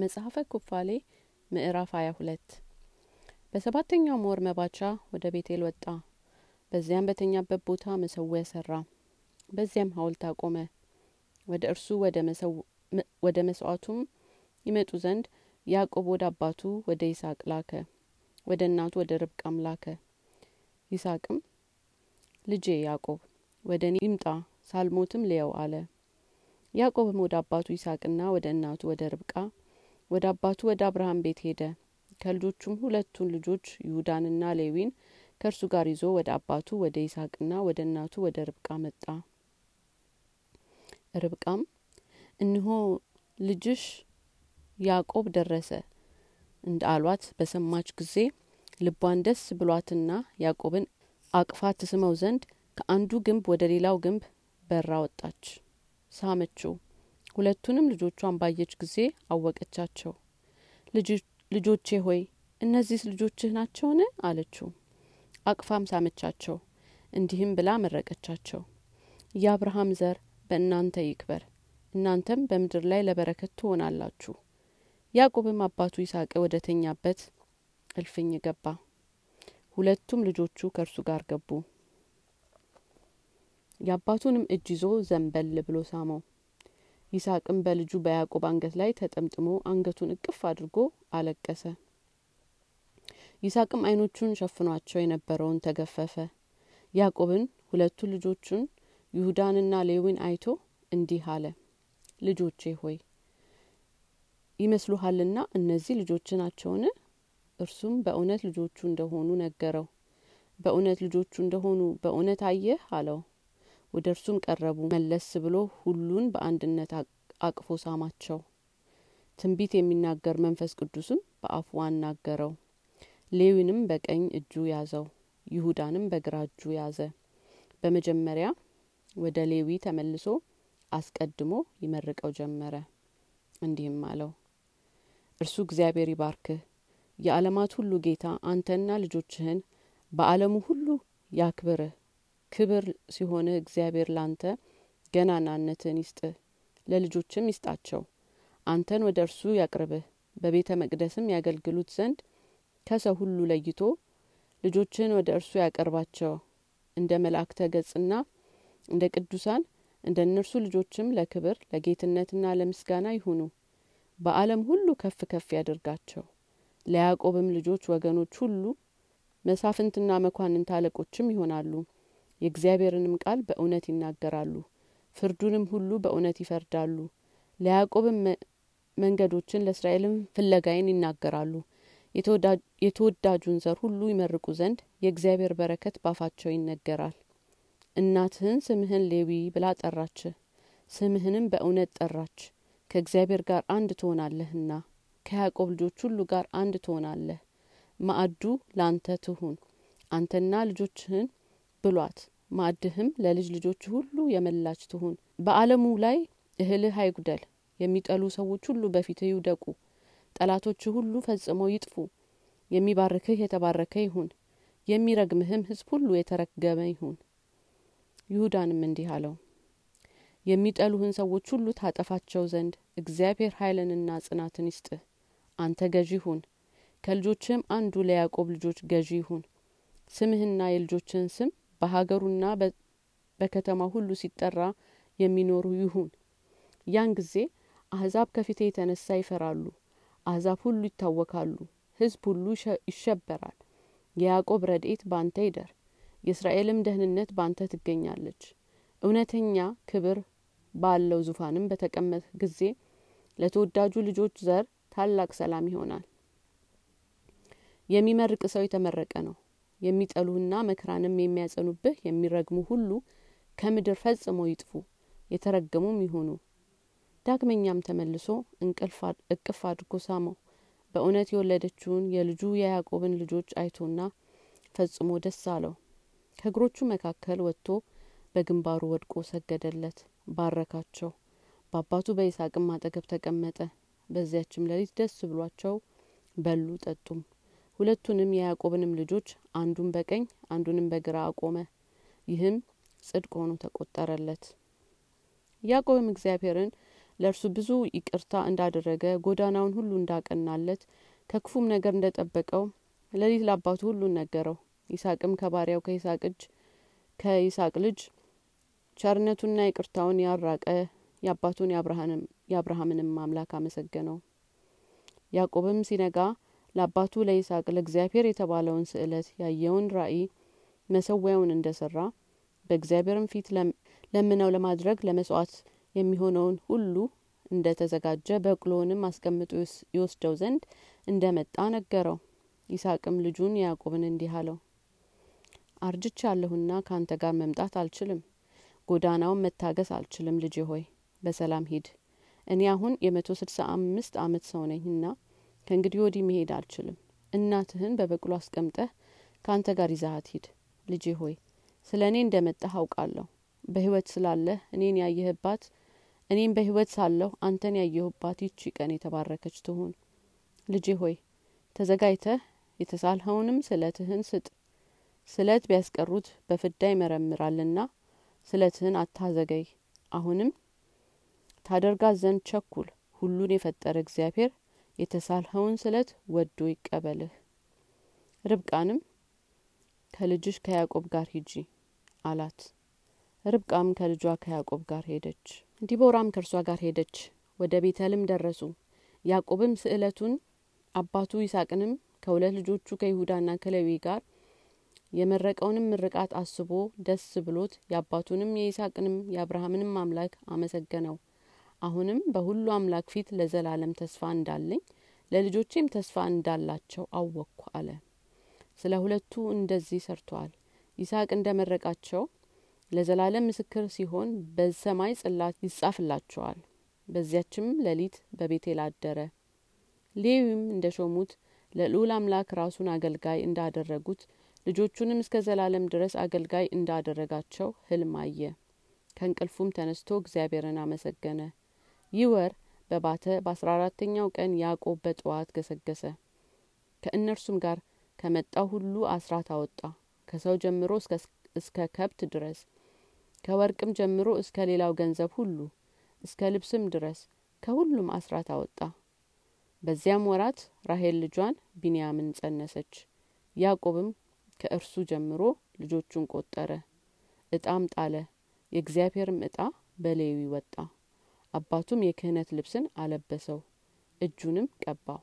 መጽሐፈ ኩፋሌ ምዕራፍ ሀያ ሁለት። በሰባተኛውም ወር መባቻ ወደ ቤቴል ወጣ። በዚያም በተኛበት ቦታ መሰዊያ ሰራ። በዚያም ሀውልት አቆመ። ወደ እርሱ ወደ መስዋዕቱም ይመጡ ዘንድ ያዕቆብ ወደ አባቱ ወደ ይስሐቅ ላከ። ወደ እናቱ ወደ ርብቃም ላከ። ይስሐቅም ልጄ ያዕቆብ ወደ እኔ ይምጣ ሳልሞትም ልየው አለ። ያዕቆብም ወደ አባቱ ይስሐቅና ወደ እናቱ ወደ ርብቃ ወደ አባቱ ወደ አብርሃም ቤት ሄደ። ከልጆቹም ሁለቱን ልጆች ይሁዳንና ሌዊን ከእርሱ ጋር ይዞ ወደ አባቱ ወደ ይስሐቅና ወደ እናቱ ወደ ርብቃ መጣ። ርብቃም እንሆ ልጅሽ ያዕቆብ ደረሰ እንደ አሏት። በሰማች ጊዜ ልቧን ደስ ብሏትና ያዕቆብን አቅፋ ትስመው ዘንድ ከአንዱ ግንብ ወደ ሌላው ግንብ በራ ወጣች። ሳመችው ሁለቱንም ልጆቿን ባየች ጊዜ አወቀቻቸው። ልጆቼ ሆይ እነዚህ ልጆችህ ናቸውን? አለችው። አቅፋም ሳመቻቸው እንዲህም ብላ መረቀቻቸው። የአብርሃም ዘር በእናንተ ይክበር እናንተም በምድር ላይ ለበረከት ትሆናላችሁ። ያዕቆብም አባቱ ይስሐቅ ወደ ተኛበት እልፍኝ ገባ። ሁለቱም ልጆቹ ከእርሱ ጋር ገቡ። የአባቱንም እጅ ይዞ ዘንበል ብሎ ሳመው ይስሐቅም በልጁ በያዕቆብ አንገት ላይ ተጠምጥሞ አንገቱን እቅፍ አድርጎ አለቀሰ። ይስሐቅም አይኖቹን ሸፍኗቸው የነበረውን ተገፈፈ። ያዕቆብን ሁለቱ ልጆቹን ይሁዳንና ሌዊን አይቶ እንዲህ አለ ልጆቼ ሆይ ይመስሉሃልና እነዚህ ልጆች ናቸውን? እርሱም በእውነት ልጆቹ እንደሆኑ ነገረው። በእውነት ልጆቹ እንደሆኑ በእውነት አየህ? አለው ወደ እርሱም ቀረቡ። መለስ ብሎ ሁሉን በአንድነት አቅፎ ሳማቸው። ትንቢት የሚናገር መንፈስ ቅዱስም በአፉ አናገረው። ሌዊንም በቀኝ እጁ ያዘው ይሁዳንም በግራ እጁ ያዘ። በመጀመሪያ ወደ ሌዊ ተመልሶ አስቀድሞ ይመርቀው ጀመረ። እንዲህም አለው እርሱ እግዚአብሔር ይባርክህ። የዓለማት ሁሉ ጌታ አንተና ልጆችህን በአለሙ ሁሉ ያክብርህ ክብር ሲሆንህ እግዚአብሔር ላንተ ገናናነትን ይስጥህ ለልጆችም ይስጣቸው። አንተን ወደ እርሱ ያቅርብህ በቤተ መቅደስም ያገልግሉት ዘንድ ከሰው ሁሉ ለይቶ ልጆችህን ወደ እርሱ ያቀርባቸው። እንደ መላእክተ ገጽና እንደ ቅዱሳን እንደ እነርሱ ልጆችም ለክብር ለጌትነትና ለምስጋና ይሁኑ። በአለም ሁሉ ከፍ ከፍ ያደርጋቸው። ለያዕቆብም ልጆች ወገኖች ሁሉ መሳፍንትና መኳንንት አለቆችም ይሆናሉ የእግዚአብሔርንም ቃል በእውነት ይናገራሉ። ፍርዱንም ሁሉ በእውነት ይፈርዳሉ። ለያዕቆብም መንገዶችን ለእስራኤልም ፍለጋይን ይናገራሉ። የተወዳጁን ዘር ሁሉ ይመርቁ ዘንድ የእግዚአብሔር በረከት ባፋቸው ይነገራል። እናትህን ስምህን ሌዊ ብላ ጠራች። ስምህንም በእውነት ጠራች። ከእግዚአብሔር ጋር አንድ ትሆናለህና ከያዕቆብ ልጆች ሁሉ ጋር አንድ ትሆናለህ። ማዕዱ ላንተ ትሁን። አንተና ልጆችህን ብሏት ማዕድህም ለልጅ ልጆች ሁሉ የመላች ትሁን። በአለሙ ላይ እህልህ አይጉደል የሚጠሉ ሰዎች ሁሉ በፊትህ ይውደቁ ጠላቶች ሁሉ ፈጽመው ይጥፉ። የሚባርክህ የተባረከ ይሁን የሚረግምህም ህዝብ ሁሉ የተረገመ ይሁን። ይሁዳንም እንዲህ አለው የሚጠሉህን ሰዎች ሁሉ ታጠፋቸው ዘንድ እግዚአብሔር ኃይልንና ጽናትን ይስጥህ። አንተ ገዢ ሁን ከልጆችህም አንዱ ለያዕቆብ ልጆች ገዢ ይሁን ስምህና የልጆችህን ስም በሀገሩና በከተማ ሁሉ ሲጠራ የሚኖሩ ይሁን። ያን ጊዜ አህዛብ ከፊቴ የተነሳ ይፈራሉ አህዛብ ሁሉ ይታወካሉ ህዝብ ሁሉ ይሸበራል። የያዕቆብ ረድኤት ባንተ ይደር የእስራኤልም ደህንነት ባንተ ትገኛለች። እውነተኛ ክብር ባለው ዙፋንም በተቀመጥ ጊዜ ለተወዳጁ ልጆች ዘር ታላቅ ሰላም ይሆናል። የሚመርቅ ሰው የተመረቀ ነው የሚጠሉህና መከራንም የሚያጸኑብህ የሚረግሙ ሁሉ ከምድር ፈጽሞ ይጥፉ የተረገሙም ይሆኑ ዳግመኛም ተመልሶ እቅፍ አድርጎ ሳመው። በእውነት የወለደችውን የልጁ የያዕቆብን ልጆች አይቶና ፈጽሞ ደስ አለው። ከእግሮቹ መካከል ወጥቶ በግንባሩ ወድቆ ሰገደለት ባረካቸው። በአባቱ በይስሐቅም አጠገብ ተቀመጠ። በዚያችም ሌሊት ደስ ብሏቸው በሉ ጠጡም ሁለቱንም የያዕቆብንም ልጆች አንዱን በቀኝ አንዱንም በግራ አቆመ። ይህም ጽድቅ ሆኖ ተቆጠረለት። ያዕቆብም እግዚአብሔርን ለእርሱ ብዙ ይቅርታ እንዳደረገ ጎዳናውን ሁሉ እንዳቀናለት ከክፉም ነገር እንደጠበቀው ሌሊት ለአባቱ ሁሉን ነገረው። ይስሐቅም ከባሪያው ከይስሐቅ እጅ ከይስሐቅ ልጅ ቸርነቱና ይቅርታውን ያራቀ የአባቱን የአብርሃምንም አምላክ አመሰገነው። ያዕቆብም ሲነጋ ለአባቱ ለይስሐቅ ለእግዚአብሔር የተባለውን ስእለት ያየውን ራእይ መሰዊያውን እንደ ሰራ በእግዚአብሔርም ፊት ለምነው ለማድረግ ለመስዋዕት የሚሆነውን ሁሉ እንደ ተዘጋጀ በቅሎውንም አስቀምጦ ይወስደው ዘንድ እንደ መጣ ነገረው። ይስሐቅም ልጁን ያዕቆብን እንዲህ አለው አርጅቻለሁና ከአንተ ጋር መምጣት አልችልም ጎዳናውን መታገስ አልችልም ልጄ ሆይ በሰላም ሂድ። እኔ አሁን የመቶ ስድሳ አምስት አመት ሰው ነኝና ከእንግዲህ ወዲህ መሄድ አልችልም። እናትህን በበቅሎ አስቀምጠህ ከአንተ ጋር ይዛሀት ሂድ። ልጄ ሆይ ስለ እኔ እንደ መጣህ አውቃለሁ። በህይወት ስላለህ እኔን ያየህባት እኔም በህይወት ሳለሁ አንተን ያየሁባት ይቺ ቀን የተባረከች ትሁን። ልጄ ሆይ ተዘጋጅተህ የተሳልኸውንም ስለትህን ስጥ። ስለት ቢያስቀሩት በፍዳ ይመረምራልና ስለትህን አታዘገይ። አሁንም ታደርጋት ዘንድ ቸኩል። ሁሉን የፈጠረ እግዚአብሔር የተሳልኸውን ስለት ወዶ ይቀበልህ። ርብቃንም ከልጅሽ ከያዕቆብ ጋር ሂጂ አላት። ርብቃም ከልጇ ከያዕቆብ ጋር ሄደች። ዲቦራም ከእርሷ ጋር ሄደች። ወደ ቤተልም ደረሱ። ያዕቆብም ስእለቱን አባቱ ይስቅንም ከሁለት ልጆቹ ከይሁዳና ከሌዊ ጋር የመረቀውንም ምርቃት አስቦ ደስ ብሎት የአባቱንም የይስቅንም የአብርሃምንም አምላክ አመሰገነው አሁንም በሁሉ አምላክ ፊት ለዘላለም ተስፋ እንዳለኝ ለልጆቼም ተስፋ እንዳላቸው አወቅኩ አለ። ስለ ሁለቱ እንደዚህ ሰርተዋል ይስሐቅ እንደ መረቃቸው ለዘላለም ምስክር ሲሆን በሰማይ ጽላት ይጻፍላቸዋል። በዚያችም ሌሊት በቤቴል አደረ። ሌዊም እንደ ሾሙት ለልዑል አምላክ ራሱን አገልጋይ እንዳደረጉት ልጆቹንም እስከ ዘላለም ድረስ አገልጋይ እንዳደረጋቸው ህልም አየ። ከእንቅልፉም ተነስቶ እግዚአብሔርን አመሰገነ ይህ ወር በባተ በአስራ አራተኛው ቀን ያዕቆብ በጠዋት ገሰገሰ። ከእነርሱም ጋር ከመጣው ሁሉ አስራት አወጣ ከሰው ጀምሮ እስከ ከብት ድረስ ከወርቅም ጀምሮ እስከ ሌላው ገንዘብ ሁሉ እስከ ልብስም ድረስ ከሁሉም አስራት አወጣ። በዚያም ወራት ራሄል ልጇን ቢንያምን ጸነሰች። ያዕቆብም ከእርሱ ጀምሮ ልጆቹን ቆጠረ እጣም ጣለ። የእግዚአብሔርም እጣ በሌዊ ወጣ አባቱም የክህነት ልብስን አለበሰው እጁንም ቀባው